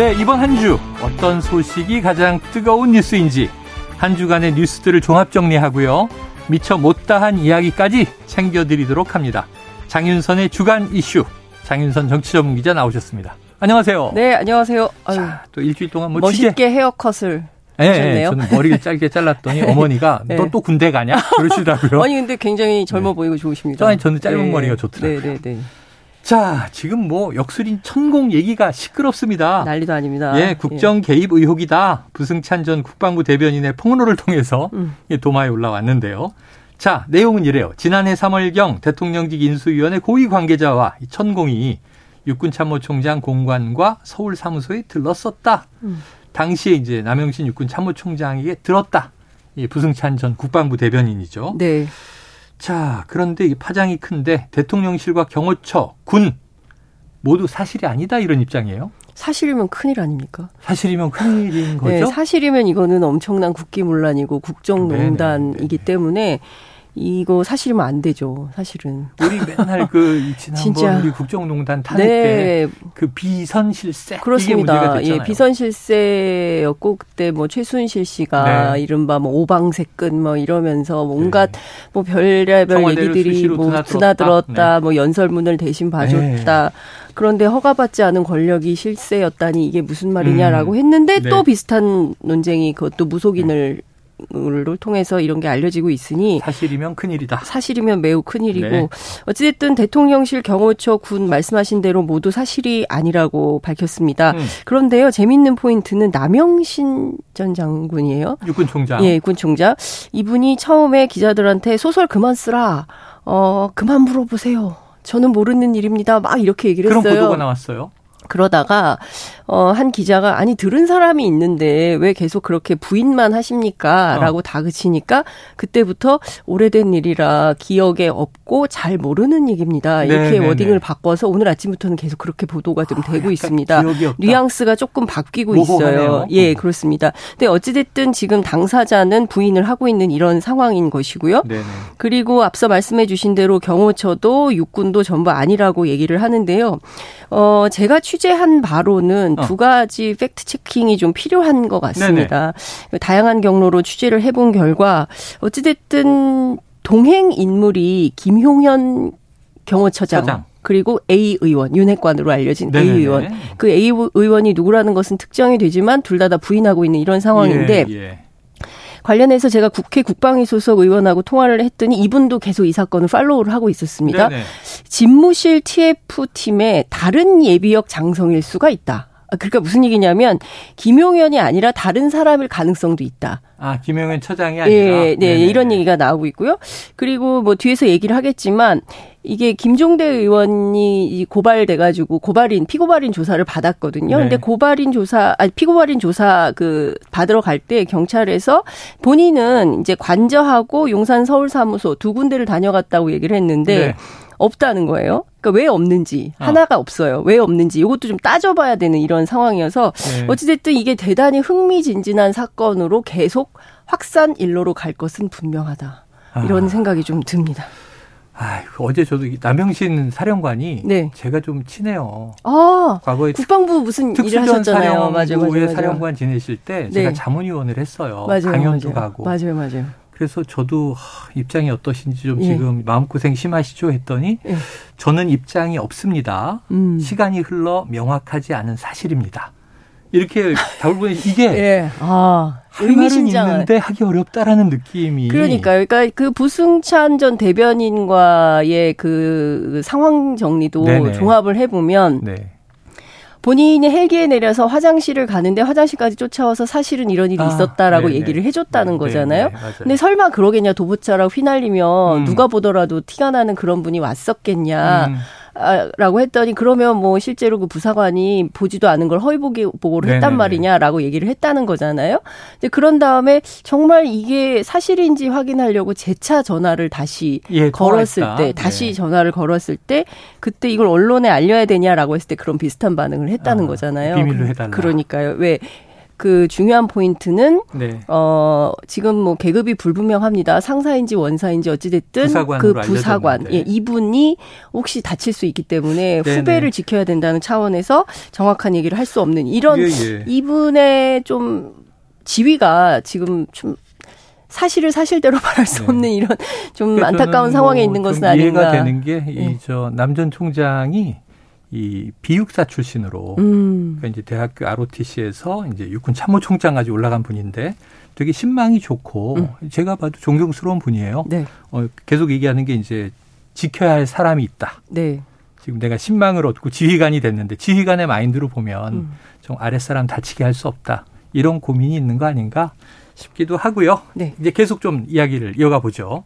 네, 이번 한 주 어떤 소식이 가장 뜨거운 뉴스인지 한 주간의 뉴스들을 종합 정리하고요. 미처 못다한 이야기까지 챙겨드리도록 합니다. 장윤선의 주간 이슈, 장윤선 정치전문 기자 나오셨습니다. 안녕하세요. 네, 안녕하세요. 자, 또 일주일 동안 뭐 멋있게 취재. 헤어컷을 네, 하셨네요. 저는 머리를 짧게 잘랐더니 어머니가 네. 너또 군대 가냐? 그러시더라고요. 아니 근데 굉장히 젊어 네. 보이고 좋으십니다. 아니, 저는 짧은 머리가 좋더라고요. 네, 네, 네. 자, 지금 뭐 역술인 천공 얘기가 시끄럽습니다. 난리도 아닙니다. 예, 국정 개입 의혹이다. 부승찬 전 국방부 대변인의 폭로를 통해서 음. 이 도마에 올라왔는데요. 자, 내용은 이래요. 지난해 3월경 대통령직 인수위원회 고위 관계자와 이 천공이 육군참모총장 공관과 서울 사무소에 들렀었다. 음. 당시에 이제 남영신 육군 참모총장에게 들었다. 이 부승찬 전 국방부 대변인이죠. 네. 자, 그런데 이 파장이 큰데 대통령실과 경호처, 군 모두 사실이 아니다 이런 입장이에요. 사실이면 큰일 아닙니까? 사실이면 큰일인 거죠. 네, 사실이면 이거는 엄청난 국기문란이고 국정농단이기 네네. 때문에 이거 사실이면 안 되죠. 사실은. 우리 맨날 그 지난번. 우리 국정농단 탄핵 네, 때그 비선 실세 이게 문제가 그렇습니다. 예, 비선 실세였고 그때 뭐 최순실 씨가 네. 이른바 뭐 오방세끈 뭐 이러면서 온갖 뭐 별의별 얘기들이 뭐 드나들었다. 드나들었다, 뭐 연설문을 대신 봐줬다. 그런데 허가받지 않은 권력이 실세였다니 이게 무슨 말이냐라고 음. 했는데 네. 또 비슷한 논쟁이 그것도 무속인을 을 통해서 이런 게 알려지고 있으니 사실이면 큰일이다. 사실이면 매우 큰일이고 네. 어찌됐든 대통령실 경호처 군 말씀하신 대로 모두 사실이 아니라고 밝혔습니다. 음. 그런데요 재밌는 포인트는 남영신 전 장군이에요. 육군 총장. 예, 군 총장. 이분이 처음에 기자들한테 소설 그만 쓰라. 어, 그만 물어보세요. 저는 모르는 일입니다. 막 이렇게 얘기를 그런 했어요. 보도가 나왔어요. 그러다가 어 한 기자가 아니 들은 사람이 있는데 왜 계속 그렇게 부인만 하십니까라고 어. 다그치니까 그때부터 오래된 일이라 기억에 없고 잘 모르는 얘기입니다. 이렇게 네네네. 워딩을 바꿔서 오늘 아침부터는 계속 그렇게 보도가 좀 아, 되고 있습니다. 뉘앙스가 조금 바뀌고 모호하네요. 있어요. 예, 음. 그렇습니다. 근데 어찌 됐든 지금 당사자는 부인을 하고 있는 이런 상황인 것이고요. 네네. 그리고 앞서 말씀해 주신 대로 경호처도 육군도 전부 아니라고 얘기를 하는데요. 어, 제가 취 재한 바로는 어. 두 가지 팩트 체킹이 좀 필요한 것 같습니다. 다양한 경로로 취재를 해본 결과 어찌됐든 동행 인물이 김용현 경호처장 처장. 그리고 A 의원, 윤핵관으로 알려진 A 네네네. 의원. 그 A 의원이 누구라는 것은 특정이 되지만 둘 다 다 부인하고 있는 이런 상황인데 예, 예. 관련해서 제가 국회 국방위 소속 의원하고 통화를 했더니 이분도 계속 이 사건을 팔로우를 하고 있었습니다. 네네. 집무실 TF 팀의 다른 예비역 장성일 수가 있다. 아, 그러니까 무슨 얘기냐면 김용현이 아니라 다른 사람일 가능성도 있다. 아 김영현 처장이 아니라. 예, 네, 네네네. 이런 얘기가 나오고 있고요. 그리고 뭐 뒤에서 얘기를 하겠지만 이게 김종대 의원이 이 고발돼 가지고 고발인 피고발인 조사를 받았거든요. 네. 근데 고발인 조사, 아니 피고발인 조사 그 받으러 갈 때 경찰에서 본인은 이제 관저하고 용산 서울 사무소 두 군데를 다녀갔다고 얘기를 했는데 네. 없다는 거예요. 그러니까 왜 없는지 어. 하나가 없어요. 왜 없는지 이것도 좀 따져봐야 되는 이런 상황이어서 네. 어찌됐든 이게 대단히 흥미진진한 사건으로 계속 확산 일로로 갈 것은 분명하다. 이런 아. 생각이 좀 듭니다. 아, 어제 저도 이 남영신 사령관이 네. 제가 좀 친해요. 아, 과거에 국방부 무슨 일을 하셨잖아요. 맞아요, 맞아요. 사령관 지내실 때 제가 네. 자문위원을 했어요. 맞아요, 강연도 맞아요. 가고. 맞아요, 맞아요. 그래서 저도 하, 입장이 어떠신지 좀 예. 지금 마음고생 심하시죠 했더니 예. 저는 입장이 없습니다. 음. 시간이 흘러 명확하지 않은 사실입니다. 이렇게 답을 보내 이게 예, 아, 할 말은 의미심장한. 있는데 하기 어렵다라는 느낌이 그러니까요. 그러니까 그 부승찬 전 대변인과의 그 상황 정리도 네네. 종합을 해보면 네. 본인이 헬기에 내려서 화장실을 가는데 화장실까지 쫓아와서 사실은 이런 일이 아, 있었다라고 네네. 얘기를 해줬다는 네, 거잖아요. 네, 맞아요. 근데 설마 그러겠냐 도보자락 휘날리면 음. 누가 보더라도 티가 나는 그런 분이 왔었겠냐. 음. 라고 했더니 그러면 뭐 실제로 그 부사관이 보지도 않은 걸 허위 보고를 했단 네네네. 말이냐라고 얘기를 했다는 거잖아요. 근데 그런 다음에 정말 이게 사실인지 확인하려고 재차 전화를 다시 예, 걸었을 때 네. 다시 네. 전화를 걸었을 때 그때 이걸 언론에 알려야 되냐라고 했을 때 그런 비슷한 반응을 했다는 아, 거잖아요. 비밀로 해달라. 그러니까요. 왜 그 중요한 포인트는 네. 어 지금 뭐 계급이 불분명합니다. 상사인지 원사인지 어찌 됐든 그 부사관 예, 이분이 혹시 다칠 수 있기 때문에 네네. 후배를 지켜야 된다는 차원에서 정확한 얘기를 할 수 없는 이런 예, 예. 이분의 좀 지위가 지금 좀 사실을 사실대로 말할 수 네. 없는 이런 좀 그러니까 안타까운 상황에 뭐 있는 것은 아닌가. 이해가 되는 게 이저 예. 남전 총장이 이 비육사 출신으로 음. 그러니까 이제 대학교 ROTC에서 이제 육군 참모총장까지 올라간 분인데 되게 신망이 좋고 음. 제가 봐도 존경스러운 분이에요. 네. 어, 계속 얘기하는 게 이제 지켜야 할 사람이 있다. 네. 지금 내가 신망을 얻고 지휘관이 됐는데 지휘관의 마인드로 보면 음. 좀 아랫사람 다치게 할 수 없다. 이런 고민이 있는 거 아닌가 싶기도 하고요. 네. 이제 계속 좀 이야기를 이어가 보죠.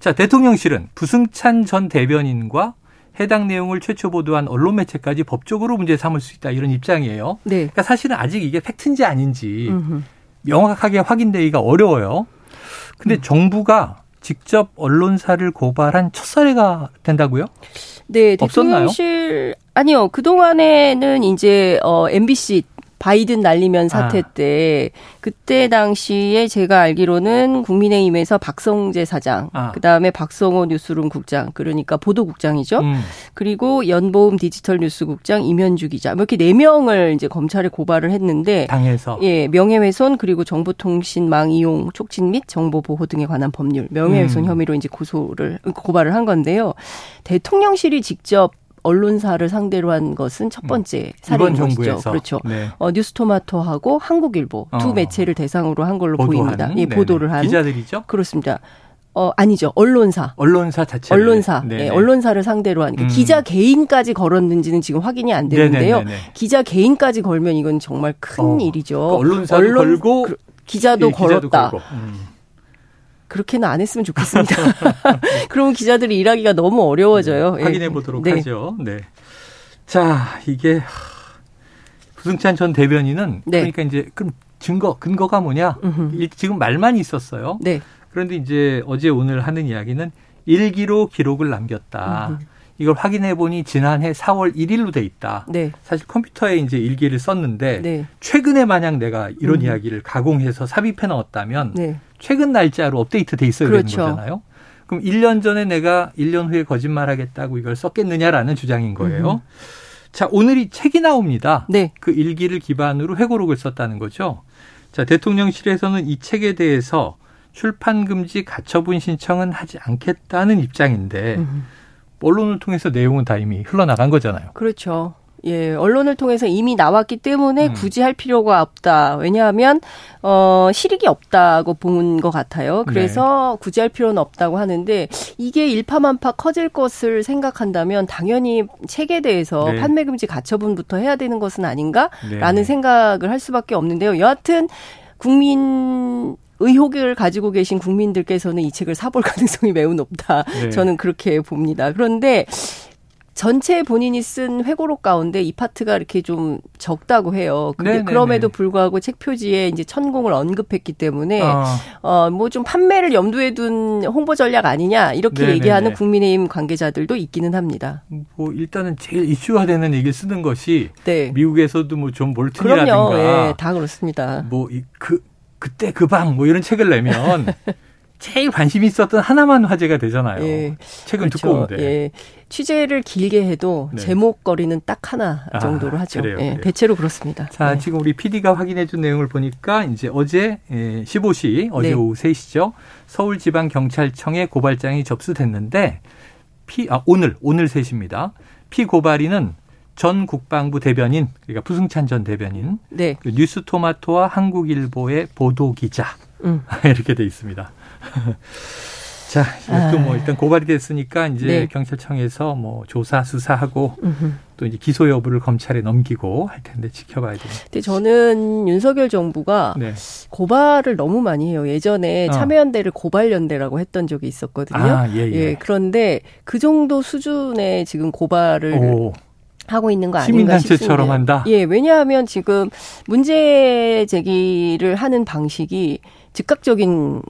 자, 대통령실은 부승찬 전 대변인과 해당 내용을 최초 보도한 언론 매체까지 법적으로 문제 삼을 수 있다 이런 입장이에요. 네. 그러니까 사실은 아직 이게 팩트인지 아닌지 음흠. 명확하게 확인되기가 어려워요. 근데 음. 정부가 직접 언론사를 고발한 첫 사례가 된다고요? 네, 대통령실 아니요. 그 동안에는 이제 어 MBC 바이든 날리면 사태 아. 때 그때 당시에 제가 알기로는 국민의힘에서 박성재 사장, 아. 그다음에 박성호 뉴스룸 국장, 그러니까 보도국장이죠. 음. 그리고 연보험 디지털 뉴스국장 임현주 기자. 뭐 이렇게 네 명을 이제 검찰에 고발을 했는데 당해서 예, 명예훼손 그리고 정보통신망 이용 촉진 및 정보 보호 등에 관한 법률 명예훼손 음. 혐의로 이제 고소를 고발을 한 건데요. 대통령실이 직접 언론사를 상대로 한 것은 첫 음. 번째 사례인 것이죠. 그렇죠. 네. 어, 뉴스토마토하고 한국일보 두 어. 매체를 대상으로 한 걸로 보입니다. 예, 보도를 한 기자들이죠. 그렇습니다. 어, 아니죠. 언론사. 언론사 자체. 언론사. 네, 언론사를 상대로 하는. 음. 기자 개인까지 걸었는지는 지금 확인이 안 되는데요. 네네네네. 기자 개인까지 걸면 이건 정말 큰 어. 일이죠. 그러니까 언론사 언론, 걸고 그, 기자도 예, 걸었다. 기자도 음. 그렇게는 안 했으면 좋겠습니다. 그러면 기자들이 일하기가 너무 어려워져요. 네, 확인해 보도록 네. 하죠. 네. 자, 이게 부승찬 전 대변인은 네. 그러니까 이제 그럼 증거 근거가 뭐냐? 음흠. 지금 말만 있었어요. 네. 그런데 이제 어제 오늘 하는 이야기는 일기로 기록을 남겼다. 음흠. 이걸 확인해 보니 지난해 4월 1일로 돼 있다. 네. 사실 컴퓨터에 이제 일기를 썼는데 네. 최근에 만약 내가 이런 음. 이야기를 가공해서 삽입해 넣었다면 네. 최근 날짜로 업데이트 돼 있어야 그렇죠. 되는 거잖아요. 그럼 1년 전에 내가 1년 후에 거짓말 하겠다고 이걸 썼겠느냐라는 주장인 거예요. 음. 자, 오늘 이 책이 나옵니다. 네. 그 일기를 기반으로 회고록을 썼다는 거죠. 자, 대통령실에서는 이 책에 대해서 출판 금지 가처분 신청은 하지 않겠다는 입장인데 음. 언론을 통해서 내용은 다 이미 흘러나간 거잖아요. 그렇죠. 예, 언론을 통해서 이미 나왔기 때문에 음. 굳이 할 필요가 없다. 왜냐하면 어 실익이 없다고 본 것 같아요. 그래서 네. 굳이 할 필요는 없다고 하는데 이게 일파만파 커질 것을 생각한다면 당연히 책에 대해서 네. 판매 금지 가처분부터 해야 되는 것은 아닌가라는 네. 생각을 할 수밖에 없는데요. 여하튼 국민 의혹을 가지고 계신 국민들께서는 이 책을 사볼 가능성이 매우 높다. 네. 저는 그렇게 봅니다. 그런데 전체 본인이 쓴 회고록 가운데 이 파트가 이렇게 좀 적다고 해요. 근데 네네네. 그럼에도 불구하고 책 표지에 이제 천공을 언급했기 때문에 어, 어뭐 좀 판매를 염두에 둔 홍보 전략 아니냐 이렇게 네네네. 얘기하는 국민의힘 관계자들도 있기는 합니다. 뭐 일단은 제일 이슈화되는 얘기 쓰는 것이 네. 미국에서도 뭐 존 볼튼이라든가 그럼요. 예, 다 그렇습니다. 뭐그 그때 그 방 뭐 이런 책을 내면 제일 관심이 있었던 하나만 화제가 되잖아요. 예, 책은 그렇죠. 두꺼운데. 예. 취재를 길게 해도 네. 제목거리는 딱 하나 아, 정도로 아, 하죠. 그래요, 예, 그래요. 대체로 그렇습니다. 자, 네. 지금 우리 PD가 확인해 준 내용을 보니까 이제 어제 15시, 예, 어제 네. 오후 3시죠. 서울지방경찰청에 고발장이 접수됐는데 피, 아, 오늘, 오늘 3시입니다. 피고발인은 전 국방부 대변인 그러니까 부승찬 전 대변인 네. 그 뉴스토마토와 한국일보의 보도 기자 음. 이렇게 돼 있습니다. 자, 이것도 아. 뭐 일단 고발이 됐으니까 이제 네. 경찰청에서 뭐 조사 수사하고 음흠. 또 이제 기소 여부를 검찰에 넘기고 할 텐데 지켜봐야 됩니다. 근데 저는 윤석열 정부가 네. 고발을 너무 많이 해요. 예전에 어. 참여연대를 고발연대라고 했던 적이 있었거든요. 아, 예, 예. 예, 그런데 그 정도 수준의 지금 고발을 오. 하고 있는 거 아닌가 싶습니다. 시민단체처럼 한다. 예, 왜냐하면 지금 문제 제기를 하는 방식이 즉각적인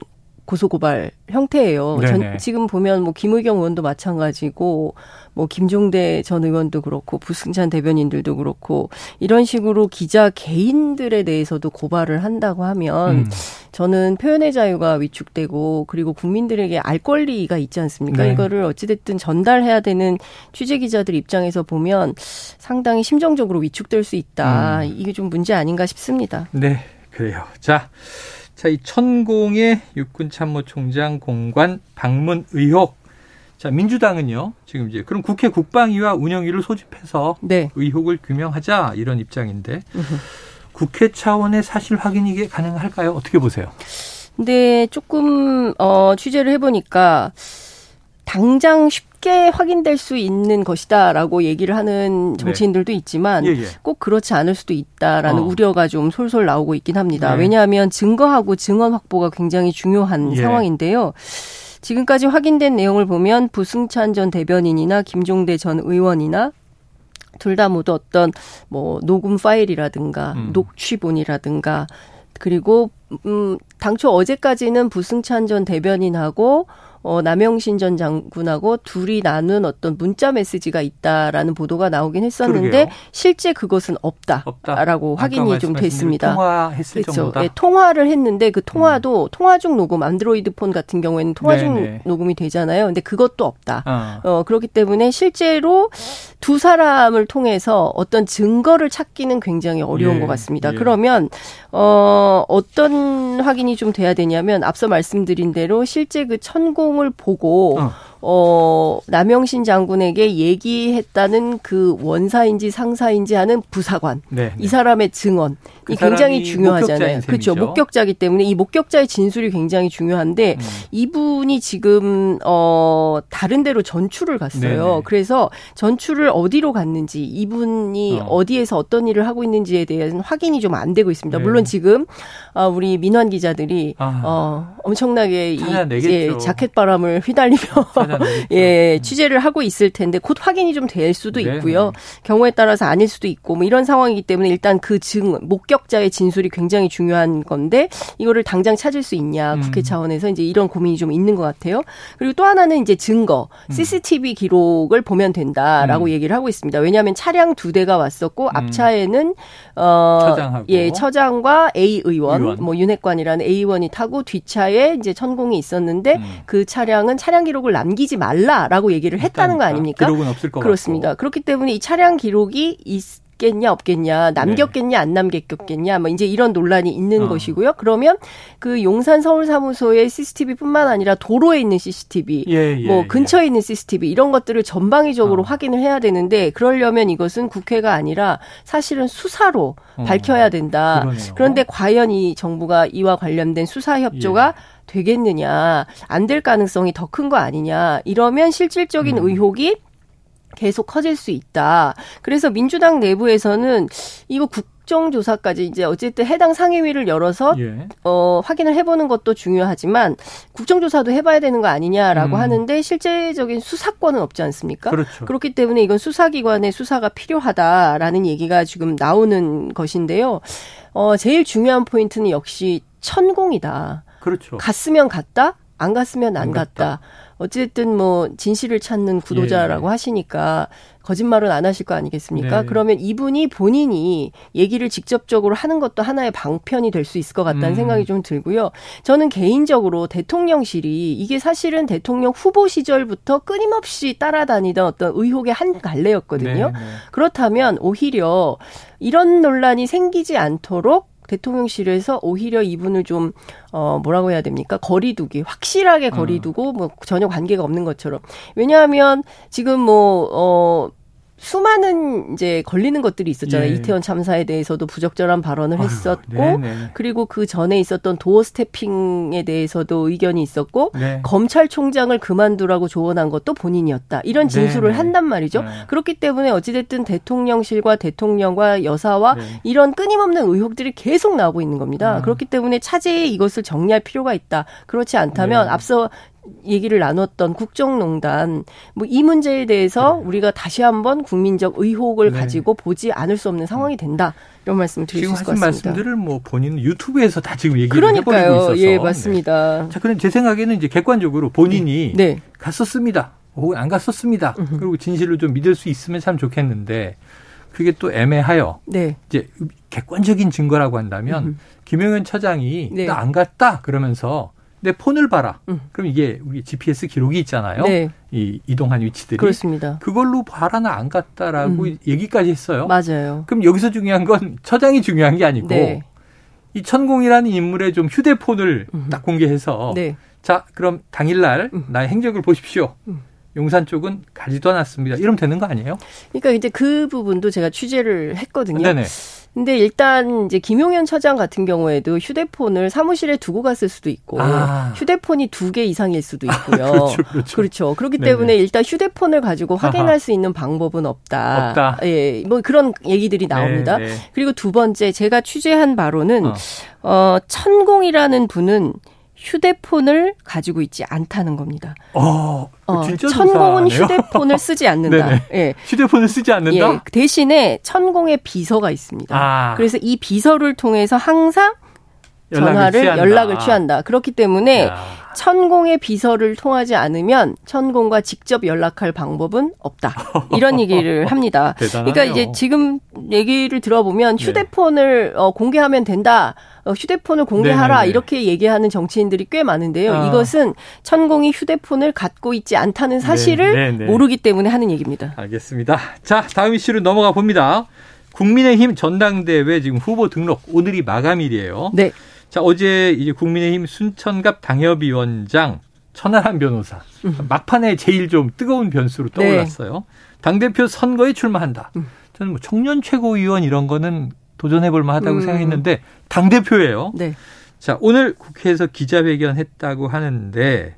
고소고발 형태예요. 전, 지금 보면 뭐 김의경 의원도 마찬가지고 뭐 김종대 전 의원도 그렇고 부승찬 대변인들도 그렇고 이런 식으로 기자 개인들에 대해서도 고발을 한다고 하면 음. 저는 표현의 자유가 위축되고 그리고 국민들에게 알 권리가 있지 않습니까? 네. 이거를 어찌됐든 전달해야 되는 취재 기자들 입장에서 보면 상당히 심정적으로 위축될 수 있다. 음. 이게 좀 문제 아닌가 싶습니다. 네, 그래요. 자. 자, 이 천공의 육군 참모총장 공관 방문 의혹. 자, 민주당은요. 지금 이제 그럼 국회 국방위와 운영위를 소집해서 네. 의혹을 규명하자 이런 입장인데 국회 차원의 사실 확인 이 게 가능할까요? 어떻게 보세요? 근데 조금 어 취재를 해 보니까 당장 쉽 게 확인될 수 있는 것이다라고 얘기를 하는 네. 정치인들도 있지만 예, 예. 꼭 그렇지 않을 수도 있다라는 어. 우려가 좀 솔솔 나오고 있긴 합니다. 네. 왜냐하면 증거하고 증언 확보가 굉장히 중요한 예. 상황인데요. 지금까지 확인된 내용을 보면 부승찬 전 대변인이나 김종대 전 의원이나 둘 다 모두 어떤 뭐 녹음 파일이라든가 음. 녹취본이라든가 그리고 음 당초 어제까지는 부승찬 전 대변인하고 어, 남영신 전 장군하고 둘이 나눈 어떤 문자 메시지가 있다라는 보도가 나오긴 했었는데 그러게요. 실제 그것은 없다 라고 없다. 확인이 좀 됐습니다. 통화했을 그렇죠. 정도다. 네, 통화를 했는데 그 통화도 음. 통화 중 녹음 안드로이드 폰 같은 경우에는 통화 중 네네. 녹음이 되잖아요. 근데 그것도 없다. 어. 어, 그렇기 때문에 실제로 두 사람을 통해서 어떤 증거를 찾기는 굉장히 어려운 예. 것 같습니다. 예. 그러면 어, 어떤 확인이 좀 돼야 되냐면 앞서 말씀드린 대로 실제 그 천공 을 보고 어. 어, 남영신 장군에게 얘기했다는 그 원사인지 상사인지 하는 부사관. 네, 네. 이 사람의 증언. 이그 굉장히 중요하잖아요. 그렇죠. 목격자이기 때문에 이 목격자의 진술이 굉장히 중요한데 음. 이분이 지금 어 다른 데로 전출을 갔어요. 네네. 네. 그래서 전출을 어디로 갔는지 이분이 어. 디에서 어떤 일을 하고 있는지에 대한 확인이 좀 안 되고 있습니다. 네. 물론 지금 어, 우리 민원 기자들이 아. 어 엄청나게 이 예, 자켓 바람을 휘날리며 예, 취재를 하고 있을 텐데 곧 확인이 좀 될 수도 네, 있고요. 네. 경우에 따라서 아닐 수도 있고 뭐 이런 상황이기 때문에 일단 그 증, 목격자의 진술이 굉장히 중요한 건데 이거를 당장 찾을 수 있냐 음. 국회 차원에서 이제 이런 고민이 좀 있는 것 같아요. 그리고 또 하나는 이제 증거, CCTV 음. 기록을 보면 된다라고 음. 얘기를 하고 있습니다. 왜냐하면 차량 두 대가 왔었고 음. 앞차에는 어, 처장하고. 예, 처장과 A 의원, 의원. 뭐 윤핵관이라는 A 의원이 타고 뒷차에 이제 천공이 있었는데 음. 그 차량은 차량 기록을 남기 지 말라라고 얘기를 했다는 거 아닙니까? 기록은 없을 것 그렇습니다. 같고. 그렇기 때문에 이 차량 기록이 있 겠냐 없겠냐 남겼겠냐 네. 안 남겼겠냐 뭐 이제 이런 논란이 있는 어. 것이고요. 그러면 그 용산 서울 사무소의 CCTV뿐만 아니라 도로에 있는 CCTV, 예, 예, 뭐 근처에 예. 있는 CCTV 이런 것들을 전방위적으로 어. 확인을 해야 되는데 그러려면 이것은 국회가 아니라 사실은 수사로 어. 밝혀야 된다. 그러네요. 그런데 과연 이 정부가 이와 관련된 수사 협조가 예. 되겠느냐, 안 될 가능성이 더 큰 거 아니냐, 이러면 실질적인 음. 의혹이 계속 커질 수 있다. 그래서 민주당 내부에서는 이거 국정조사까지 이제 어쨌든 해당 상임위를 열어서 예. 어, 확인을 해보는 것도 중요하지만 국정조사도 해봐야 되는 거 아니냐라고 음. 하는데 실제적인 수사권은 없지 않습니까? 그렇죠. 그렇기 때문에 이건 수사기관의 수사가 필요하다라는 얘기가 지금 나오는 것인데요. 어, 제일 중요한 포인트는 역시 천공이다. 그렇죠. 갔으면 갔다, 안 갔으면 안, 안 갔다. 갔다. 어쨌든 뭐 진실을 찾는 구도자라고 예. 하시니까 거짓말은 안 하실 거 아니겠습니까? 네. 그러면 이분이 본인이 얘기를 직접적으로 하는 것도 하나의 방편이 될 수 있을 것 같다는 음. 생각이 좀 들고요. 저는 개인적으로 대통령실이 이게 사실은 대통령 후보 시절부터 끊임없이 따라다니던 어떤 의혹의 한 갈래였거든요. 네, 네. 그렇다면 오히려 이런 논란이 생기지 않도록 대통령실에서 오히려 이분을 좀, 어, 뭐라고 해야 됩니까? 거리두기, 확실하게 거리두고, 뭐, 전혀 관계가 없는 것처럼. 왜냐하면 지금 뭐, 어, 수많은 이제 걸리는 것들이 있었잖아요. 예. 이태원 참사에 대해서도 부적절한 발언을 했었고 아유, 그리고 그 전에 있었던 도어 스태핑에 대해서도 의견이 있었고 네. 검찰총장을 그만두라고 조언한 것도 본인이었다. 이런 네, 진술을 네네. 한단 말이죠. 네. 그렇기 때문에 어찌 됐든 대통령실과 대통령과 여사와 네. 이런 끊임없는 의혹들이 계속 나오고 있는 겁니다. 음. 그렇기 때문에 차제에 이것을 정리할 필요가 있다. 그렇지 않다면 네. 앞서 얘기를 나눴던 국정농단 뭐 이 문제에 대해서 네. 우리가 다시 한번 국민적 의혹을 네. 가지고 보지 않을 수 없는 상황이 된다. 이런 말씀을 드릴 수 있을 것 같습니다. 지금 하신 말씀들을 뭐 본인은 유튜브에서 다 지금 얘기를 그러니까요. 해버리고 있어서. 예, 맞습니다. 네. 자, 그럼 제 생각에는 이제 객관적으로 본인이 네. 네. 갔었습니다. 혹은 안 갔었습니다. 으흠. 그리고 진실을 좀 믿을 수 있으면 참 좋겠는데 그게 또 애매하여. 네. 이제 객관적인 증거라고 한다면 으흠. 김영현 차장이 네. 나안 갔다 그러면서 내 폰을 봐라. 음. 그럼 이게 우리 GPS 기록이 있잖아요. 네. 이 이동한 위치들이. 그렇습니다. 그걸로 봐라나 안 갔다라고 음. 얘기까지 했어요. 맞아요. 그럼 여기서 중요한 건 처장이 중요한 게 아니고 네. 이 천공이라는 인물의 좀 휴대폰을 음. 딱 공개해서 네. 자 그럼 당일날 음. 나의 행적을 보십시오. 음. 용산 쪽은 가지도 않았습니다. 이러면 되는 거 아니에요? 그러니까 이제 그 부분도 제가 취재를 했거든요. 네네. 근데 일단 이제 김용현 처장 같은 경우에도 휴대폰을 사무실에 두고 갔을 수도 있고 아. 휴대폰이 두 개 이상일 수도 있고요. 아, 그렇죠, 그렇죠. 그렇죠. 그렇기 네네. 때문에 일단 휴대폰을 가지고 확인할 아하. 수 있는 방법은 없다. 없다. 예, 뭐 그런 얘기들이 나옵니다. 네네. 그리고 두 번째 제가 취재한 바로는 어, 어 천공이라는 분은 휴대폰을 가지고 있지 않다는 겁니다. 어, 어 천공은 휴대폰을 쓰지 않는다. 예. 휴대폰을 쓰지 않는다. 예, 대신에 천공의 비서가 있습니다. 아. 그래서 이 비서를 통해서 항상 전화를 취한다. 연락을 취한다. 그렇기 때문에 야. 천공의 비서를 통하지 않으면 천공과 직접 연락할 방법은 없다. 이런 얘기를 합니다. 그러니까 이제 지금 얘기를 들어보면 네. 휴대폰을 네. 어, 공개하면 된다. 어, 휴대폰을 공개하라 네네네. 이렇게 얘기하는 정치인들이 꽤 많은데요. 아. 이것은 천공이 휴대폰을 갖고 있지 않다는 사실을 네네네. 모르기 때문에 하는 얘기입니다. 알겠습니다. 자, 다음 이슈로 넘어가 봅니다. 국민의힘 전당대회 지금 후보 등록 오늘이 마감일이에요. 네. 자, 어제 이제 국민의힘 순천갑 당협위원장 천하람 변호사 음. 막판에 제일 좀 뜨거운 변수로 네. 떠올랐어요. 네. 당 대표 선거에 출마한다. 음. 저는 뭐 청년 최고위원 이런 거는 도전해볼 만하다고 음. 생각했는데 당 대표예요. 네. 자, 오늘 국회에서 기자회견 했다고 하는데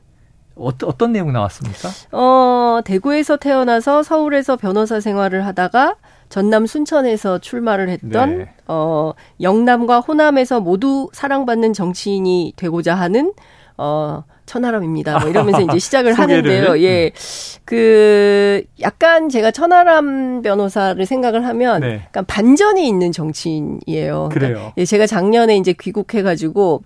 어떤, 어떤 내용 나왔습니까? 어, 대구에서 태어나서 서울에서 변호사 생활을 하다가 전남 순천에서 출마를 했던 네. 어 영남과 호남에서 모두 사랑받는 정치인이 되고자 하는 어 천하람입니다. 뭐 이러면서 이제 시작을 하는데요. 예. 음. 그 약간 제가 천하람 변호사를 생각을 하면 네. 약간 반전이 있는 정치인이에요. 그러니까 그래요. 그러니까 예, 제가 작년에 이제 귀국해 가지고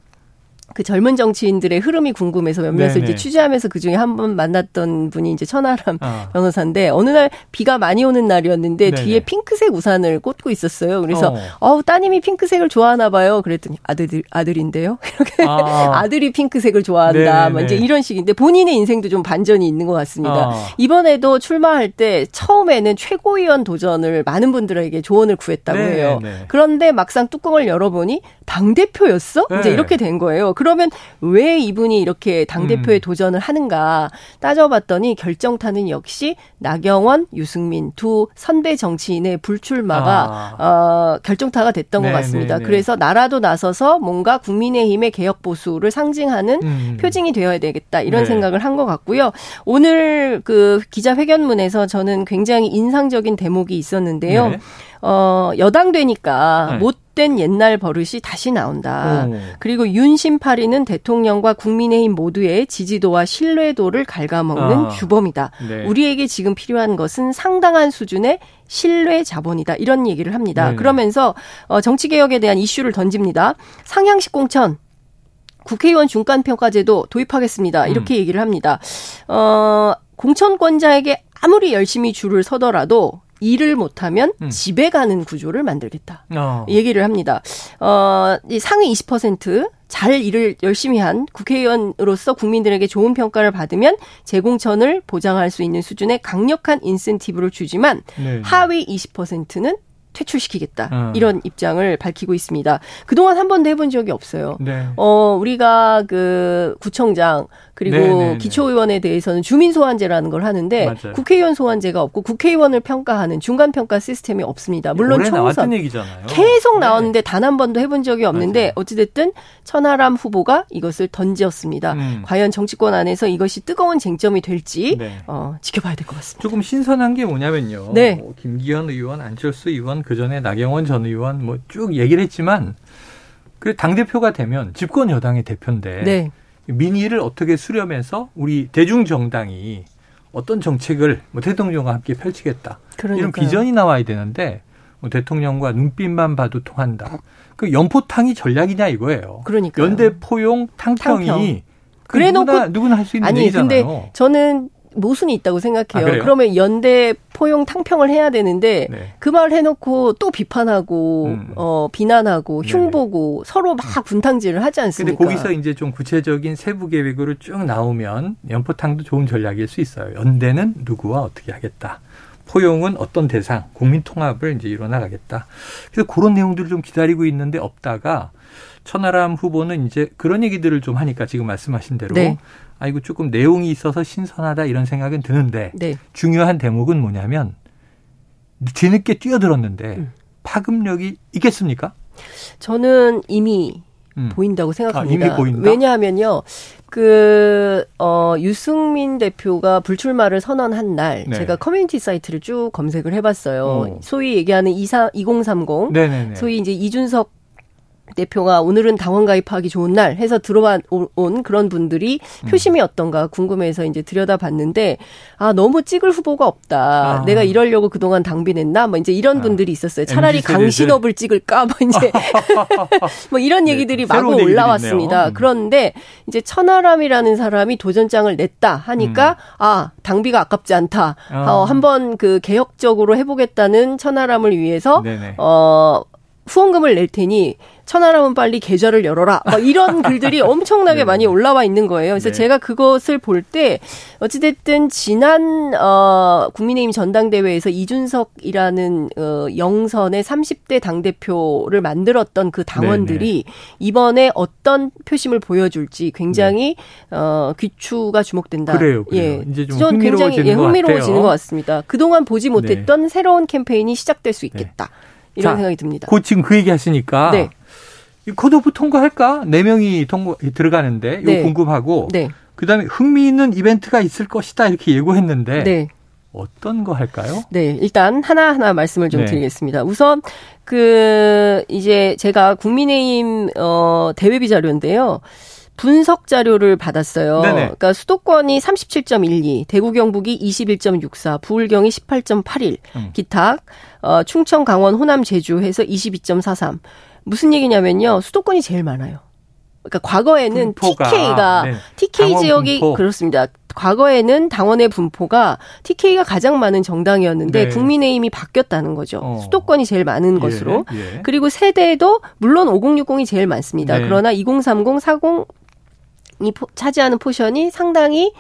그 젊은 정치인들의 흐름이 궁금해서 몇몇을 이제 취재하면서 그 중에 한 번 만났던 분이 이제 천하람 어. 변호사인데 어느 날 비가 많이 오는 날이었는데 네네. 뒤에 핑크색 우산을 꽂고 있었어요. 그래서 어. 우 따님이 핑크색을 좋아하나 봐요. 그랬더니 아들 아들인데요. 이렇게 아. 들이 핑크색을 좋아한다. 뭐 이제 이런 식인데 본인의 인생도 좀 반전이 있는 것 같습니다. 어. 이번에도 출마할 때 처음에는 최고위원 도전을 많은 분들에게 조언을 구했다고 네네. 해요. 그런데 막상 뚜껑을 열어보니 당 대표였어? 네. 이제 이렇게 된 거예요. 그러면 왜 이분이 이렇게 당대표에 음. 도전을 하는가 따져봤더니 결정타는 역시 나경원, 유승민 두 선배 정치인의 불출마가 아. 어, 결정타가 됐던 네, 것 같습니다. 네, 네. 그래서 나라도 나서서 뭔가 국민의힘의 개혁 보수를 상징하는 음. 표징이 되어야 되겠다 이런 네. 생각을 한 것 같고요. 오늘 그 기자회견문에서 저는 굉장히 인상적인 대목이 있었는데요. 네. 어, 여당 되니까 네. 못된 옛날 버릇이 다시 나온다. 오. 그리고 윤심파리는 대통령과 국민의힘 모두의 지지도와 신뢰도를 갉아먹는 아. 주범이다. 네. 우리에게 지금 필요한 것은 상당한 수준의 신뢰 자본이다. 이런 얘기를 합니다. 네. 그러면서 어, 정치 개혁에 대한 이슈를 던집니다. 상향식 공천 국회의원 중간평가제도 도입하겠습니다. 이렇게 음. 얘기를 합니다. 어, 공천권자에게 아무리 열심히 줄을 서더라도 일을 못하면 음. 집에 가는 구조를 만들겠다. 어. 얘기를 합니다. 어, 이 상위 20%잘 일을 열심히 한 국회의원으로서 국민들에게 좋은 평가를 받으면 재공천을 보장할 수 있는 수준의 강력한 인센티브를 주지만 네. 하위 20%는 퇴출시키겠다. 음. 이런 입장을 밝히고 있습니다. 그동안 한 번도 해본 적이 없어요. 네. 어, 우리가 그 구청장 그리고 네네네. 네, 네. 기초의원에 대해서는 주민 소환제라는 걸 하는데 맞아요. 국회의원 소환제가 없고 국회의원을 평가하는 중간 평가 시스템이 없습니다. 물론 총선 계속 네. 나왔는데 단한 번도 해본 적이 없는데 어찌 됐든 천하람 후보가 이것을 던지었습니다. 음. 과연 정치권 안에서 이것이 뜨거운 쟁점이 될지 네. 어, 지켜봐야 될 것 같습니다. 조금 신선한 게 뭐냐면요. 네. 뭐 김기현 의원, 안철수 의원, 그 전에 나경원 전 의원 뭐 쭉 얘기를 했지만 그 당 대표가 되면 집권 여당의 대표인데. 네. 민의를 어떻게 수렴해서 우리 대중 정당이 어떤 정책을 뭐 대통령과 함께 펼치겠다 그러니까요. 이런 비전이 나와야 되는데 뭐 대통령과 눈빛만 봐도 통한다. 그 연포탕이 전략이냐 이거예요. 그러니까 연대 포용 탕평이 탕평. 그 그래놓고 누구나, 누구나 할 수 있는 아니 얘기잖아요. 근데 저는 모순이 있다고 생각해요. 아, 그러면 연대 포용 탕평을 해야 되는데 네. 그 말을 해놓고 또 비판하고 음. 어 비난하고 흉보고 네. 서로 막 분탕질을 하지 않습니까? 근데 거기서 이제 좀 구체적인 세부 계획으로 쭉 나오면 연포탕도 좋은 전략일 수 있어요. 연대는 누구와 어떻게 하겠다. 포용은 어떤 대상, 국민 통합을 이제 이뤄나가겠다. 그래서 그런 내용들을 좀 기다리고 있는데 없다가 천하람 후보는 이제 그런 얘기들을 좀 하니까 지금 말씀하신 대로 네. 아 이거 조금 내용이 있어서 신선하다 이런 생각은 드는데 네. 중요한 대목은 뭐냐면 뒤늦게 뛰어들었는데 음. 파급력이 있겠습니까? 저는 이미 음. 보인다고 생각합니다. 아, 왜냐하면요. 그, 어, 유승민 대표가 불출마를 선언한 날, 네. 제가 커뮤니티 사이트를 쭉 검색을 해봤어요. 어. 소위 얘기하는 24, 2030. 네네네. 소위 이제 이준석 대표가 오늘은 당원 가입하기 좋은 날 해서 들어온 그런 분들이 음. 표심이 어떤가 궁금해서 이제 들여다봤는데 아 너무 찍을 후보가 없다. 아. 내가 이러려고 그동안 당비냈나? 뭐 이제 이런 아. 분들이 있었어요. 차라리 강신업을 찍을까? 뭐 이제 뭐 이런 네, 얘기들이 마구 올라왔습니다. 음. 그런데 이제 천하람이라는 사람이 도전장을 냈다 하니까 음. 아 당비가 아깝지 않다. 아. 어, 한번 그 개혁적으로 해보겠다는 천하람을 위해서 네네. 어 후원금을 낼 테니 천하람은 빨리 계좌를 열어라. 막 이런 글들이 엄청나게 네. 많이 올라와 있는 거예요. 그래서 네. 제가 그것을 볼 때 어찌됐든 지난 어 국민의힘 전당대회에서 이준석이라는 어 영선의 30대 당 대표를 만들었던 그 당원들이 네, 네. 이번에 어떤 표심을 보여줄지 굉장히 네. 어 귀추가 주목된다. 그래요. 그래요. 예. 이제 좀 굉장히 예, 흥미로워지는 것, 같습니다. 그동안 보지 못했던 네. 새로운 캠페인이 시작될 수 있겠다. 이런 자, 생각이 듭니다. 그 지금 그 얘기 하시니까 네. 이 컷오프 통과할까? 네 명이 통과 들어가는데 이거 네. 궁금하고 네. 그다음에 흥미있는 이벤트가 있을 것이다 이렇게 예고했는데 네. 어떤 거 할까요? 네, 일단 하나하나 말씀을 좀 네. 드리겠습니다. 우선 그 이제 제가 국민의힘 어 대외비 자료인데요. 분석 자료를 받았어요. 네네. 그러니까 수도권이 37.12, 대구 경북이 21.64, 부울경이 18.81, 음. 기타 어 충청 강원 호남 제주 해서 22.43. 무슨 얘기냐면요. 수도권이 제일 많아요. 그러니까 과거에는 분포가, TK가 네. TK 지역이 분포. 그렇습니다. 과거에는 당원의 분포가 TK가 가장 많은 정당이었는데 네. 국민의힘이 바뀌었다는 거죠. 어. 수도권이 제일 많은 예, 것으로. 예. 그리고 세대도 물론 5060이 제일 많습니다. 네. 그러나 2030, 40 이 차지하는 포션이 상당히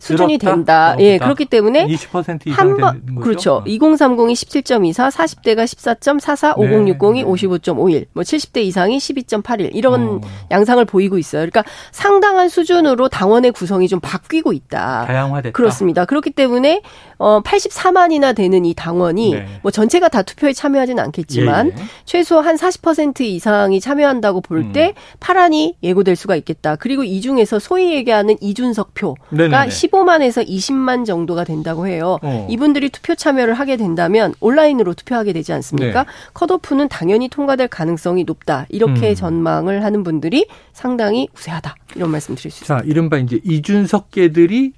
수준이? 된다. 예, 그렇기 때문에 20% 이상 한 번, 되는 거죠. 그렇죠. 2030이 17.24, 40대가 14.44, 네, 5060이 네. 55.51, 뭐 70대 이상이 12.81 이런 어. 양상을 보이고 있어요. 그러니까 상당한 수준으로 당원의 구성이 좀 바뀌고 있다. 다양화됐다. 그렇습니다. 그렇기 때문에 어 84만이나 되는 이 당원이 네. 뭐 전체가 다 투표에 참여하지는 않겠지만 예, 예. 최소 한 40% 이상이 참여한다고 볼때 음. 파란이 예고될 수가 있겠다. 그리고 이 중에서 소위 얘기하는 이준석 표가 네네네. 15만에서 20만 정도가 된다고 해요. 어. 이분들이 투표 참여를 하게 된다면 온라인으로 투표하게 되지 않습니까? 네. 컷오프는 당연히 통과될 가능성이 높다. 이렇게 음. 전망을 하는 분들이 상당히 우세하다. 이런 말씀 드릴 수 있습니다. 자, 이른바 이제 이준석계들이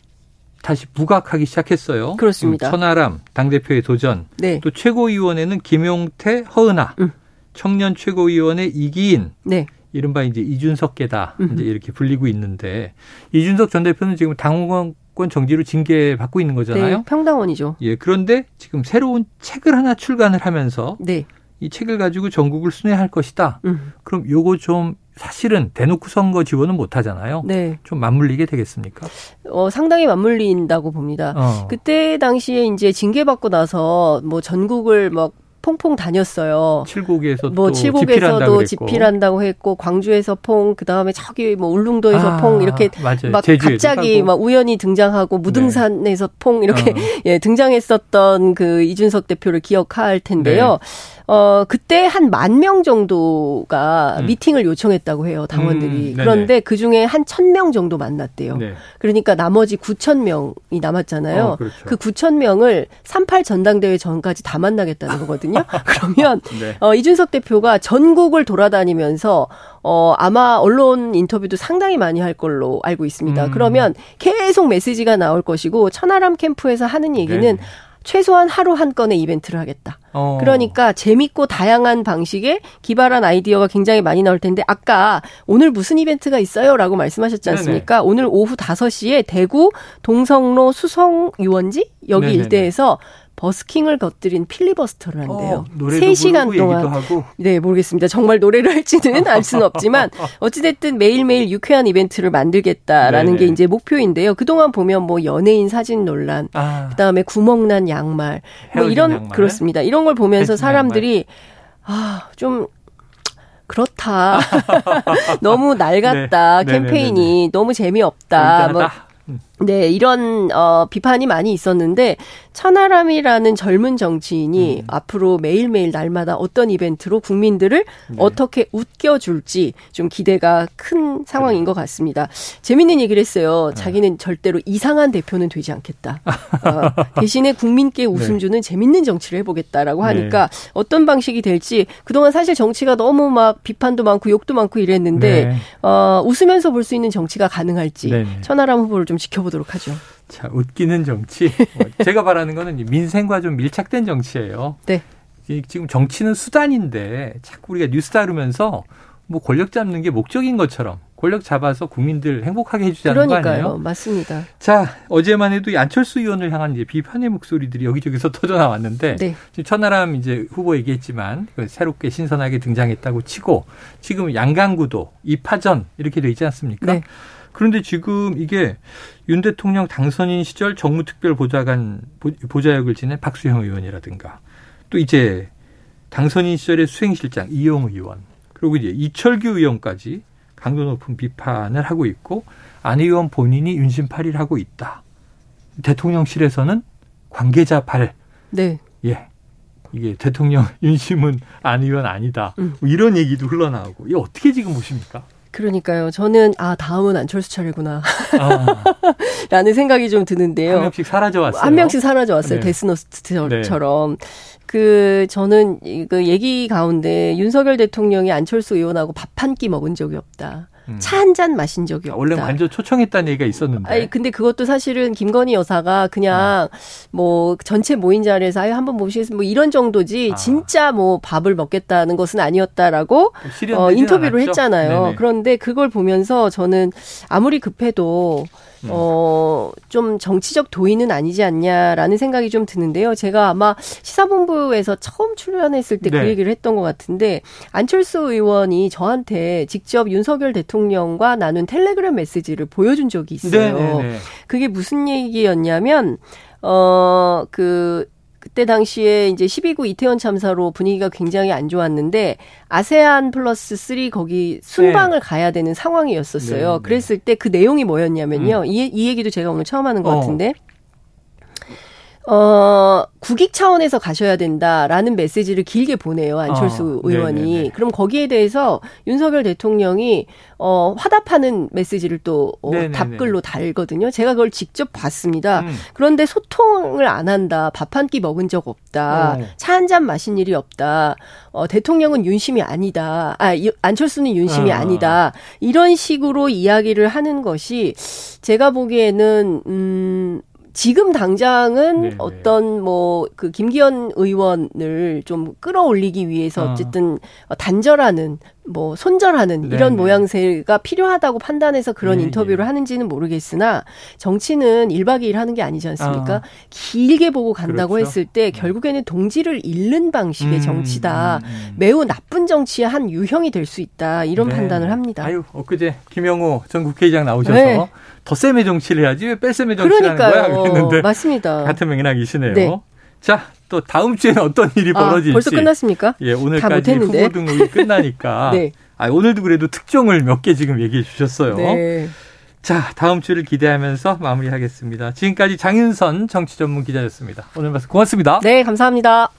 다시 부각하기 시작했어요. 그렇습니다. 천하람 당대표의 도전. 네. 또 최고위원회는 김용태, 허은하. 음. 청년 최고위원회 이기인. 네. 이른바 이제 이준석계다. 음. 이제 이렇게 불리고 있는데 이준석 전 대표는 지금 당원 권 정지로 징계받고 있는 거잖아요. 네, 평당원이죠. 예, 그런데 지금 새로운 책을 하나 출간을 하면서 네. 이 책을 가지고 전국을 순회할 것이다. 음. 그럼 요거 좀 사실은 대놓고 선거 지원은 못 하잖아요. 네. 좀 맞물리게 되겠습니까? 어, 상당히 맞물린다고 봅니다. 어. 그때 당시에 이제 징계받고 나서 뭐 전국을 막 퐁퐁 다녔어요. 칠곡에서 뭐 칠곡에서도 집필한다고 했고 광주에서 퐁 그다음에 저기 뭐 울릉도에서 아, 퐁 이렇게 맞아요. 막 갑자기 하고. 막 우연히 등장하고 무등산에서 네. 퐁 이렇게 어. 예 등장했었던 그 이준석 대표를 기억할 텐데요. 네. 어, 그때 한 만 명 정도가 음. 미팅을 요청했다고 해요, 당원들이. 음, 그런데 그 중에 한 천 명 정도 만났대요. 네. 그러니까 나머지 구천 명이 남았잖아요. 어, 그렇죠. 그 구천 명을 38 전당대회 전까지 다 만나겠다는 거거든요. 그러면, 네. 어, 이준석 대표가 전국을 돌아다니면서 어, 아마 언론 인터뷰도 상당히 많이 할 걸로 알고 있습니다. 음. 그러면 계속 메시지가 나올 것이고, 천하람 캠프에서 하는 얘기는 네. 최소한 하루 한 건의 이벤트를 하겠다. 어. 그러니까 재밌고 다양한 방식의 기발한 아이디어가 굉장히 많이 나올 텐데 아까 오늘 무슨 이벤트가 있어요라고 말씀하셨지 않습니까? 네네. 오늘 오후 5시에 대구 동성로 수성 유원지 여기 네네네. 일대에서 버스킹을 겉들인 필리버스터를 한대요. 어, 3시간 동안. 네, 모르겠습니다. 정말 노래를 할지는 알 수는 없지만 어찌됐든 매일매일 유쾌한 이벤트를 만들겠다라는 네네. 게 이제 목표인데요. 그동안 보면 뭐 연예인 사진 논란, 아. 그다음에 구멍난 양말, 뭐 이런 양말? 그렇습니다. 이런 걸 보면서 사람들이 아, 좀 그렇다. 너무 낡았다. 네. 캠페인이 네네네. 너무 재미없다. 뭐 네, 이런 어 비판이 많이 있었는데 천하람이라는 젊은 정치인이 음. 앞으로 매일매일 날마다 어떤 이벤트로 국민들을 네. 어떻게 웃겨줄지 좀 기대가 큰 상황인 것 같습니다. 재밌는 얘기를 했어요. 네. 자기는 절대로 이상한 대표는 되지 않겠다. 어, 대신에 국민께 웃음 주는 네. 재밌는 정치를 해보겠다라고 하니까 네. 어떤 방식이 될지 그동안 사실 정치가 너무 막 비판도 많고 욕도 많고 이랬는데 네. 어, 웃으면서 볼 수 있는 정치가 가능할지 천하람 후보를 좀 지켜보도록 하죠. 자, 웃기는 정치. 뭐 제가 바라는 거는 민생과 좀 밀착된 정치예요. 네. 지금 정치는 수단인데 자꾸 우리가 뉴스 다루면서 뭐 권력 잡는 게 목적인 것처럼 권력 잡아서 국민들 행복하게 해주자는 그러니까요. 거 아니에요? 맞습니다. 자, 어제만 해도 안철수 의원을 향한 이제 비판의 목소리들이 여기저기서 터져 나왔는데 네. 지금 천하람 이제 후보 얘기했지만 그 새롭게 신선하게 등장했다고 치고 지금 양강구도 이파전 이렇게 돼 있지 않습니까? 네. 그런데 지금 이게 윤 대통령 당선인 시절 정무특별보좌관 보좌역을 지낸 박수형 의원이라든가 또 이제 당선인 시절의 수행실장 이용 의원 그리고 이제 이철규 의원까지 강도 높은 비판을 하고 있고 안 의원 본인이 윤심팔이를 하고 있다. 대통령실에서는 관계자 발. 네. 예. 이게 대통령 윤심은 안 의원 아니다. 음. 뭐 이런 얘기도 흘러나오고. 이 어떻게 지금 보십니까? 그러니까 저는 아 다음은 안철수 차례구나 아. 라는 생각이 좀 드는데요. 한 명씩 사라져 왔어요. 한 명씩 사라져 왔어요. 네. 데스노트처럼. 네. 그 저는 그 얘기 가운데 윤석열 대통령이 안철수 의원하고 밥 한 끼 먹은 적이 없다. 음. 차한 잔 마신 적이 없다. 원래 완전 초청했다는 얘기가 있었는데. 아니, 근데 그것도 사실은 김건희 여사가 그냥 아. 뭐 전체 모인 자리에서 아유 한번 모시겠습니다. 뭐 이런 정도지 아. 진짜 뭐 밥을 먹겠다는 것은 아니었다라고 어, 인터뷰를 않았죠? 했잖아요. 네네. 그런데 그걸 보면서 저는 아무리 급해도 음. 어, 좀 정치적 도의는 아니지 않냐라는 생각이 좀 드는데요. 제가 아마 시사본부에서 처음 출연했을 때그 네. 얘기를 했던 것 같은데 안철수 의원이 저한테 직접 윤석열 대통령과 나눈 텔레그램 메시지를 보여준 적이 있어요. 네네네. 네, 네. 그게 무슨 얘기였냐면 어, 그, 그때 당시에 이제 12구 이태원 참사로 분위기가 굉장히 안 좋았는데 아세안 플러스 3 거기 순방을 네. 가야 되는 상황이었었어요. 네, 네. 그랬을 때 그 내용이 뭐였냐면요. 음. 이, 이 얘기도 제가 오늘 처음 하는 것 어. 같은데 어, 국익 차원에서 가셔야 된다라는 메시지를 길게 보내요. 안철수 어, 의원이. 네네네. 그럼 거기에 대해서 윤석열 대통령이 어, 화답하는 메시지를 또 어, 답글로 달거든요. 제가 그걸 직접 봤습니다. 음. 그런데 소통을 안 한다. 밥 한 끼 먹은 적 없다. 어. 차한 잔 마신 일이 없다. 어, 대통령은 윤심이 아니다. 아, 안철수는 윤심이 어. 아니다. 이런 식으로 이야기를 하는 것이 제가 보기에는 음 지금 당장은 네네. 어떤 뭐 그 김기현 의원을 좀 끌어올리기 위해서 아. 어쨌든 아. 단절하는 뭐 손절하는 네네. 이런 모양새가 필요하다고 판단해서 그런 네네. 인터뷰를 하는지는 모르겠으나 정치는 1박 2일 하는 게 아니지 않습니까? 아. 길게 보고 간다고 그렇죠. 했을 때 음. 결국에는 동지를 잃는 방식의 음, 정치다. 음, 음. 매우 나쁜 정치의 한 유형이 될 수 있다. 이런 네. 판단을 합니다. 아유, 엊그제 김영호 전 국회의장 나오셔서 네. 더 셈의 정치를 해야지 왜 뺄셈의 정치를 하는 거야? 그랬는데 맞습니다. 같은 맥락이시네요. 네. 자, 또 다음 주에는 어떤 일이 아, 벌어질지. 벌써 끝났습니까? 예, 오늘까지 후보 등록이 끝나니까. 네. 아, 오늘도 그래도 특종을 몇 개 지금 얘기해 주셨어요. 네. 자, 다음 주를 기대하면서 마무리하겠습니다. 지금까지 장윤선 정치 전문 기자였습니다. 오늘 말씀 고맙습니다. 네, 감사합니다.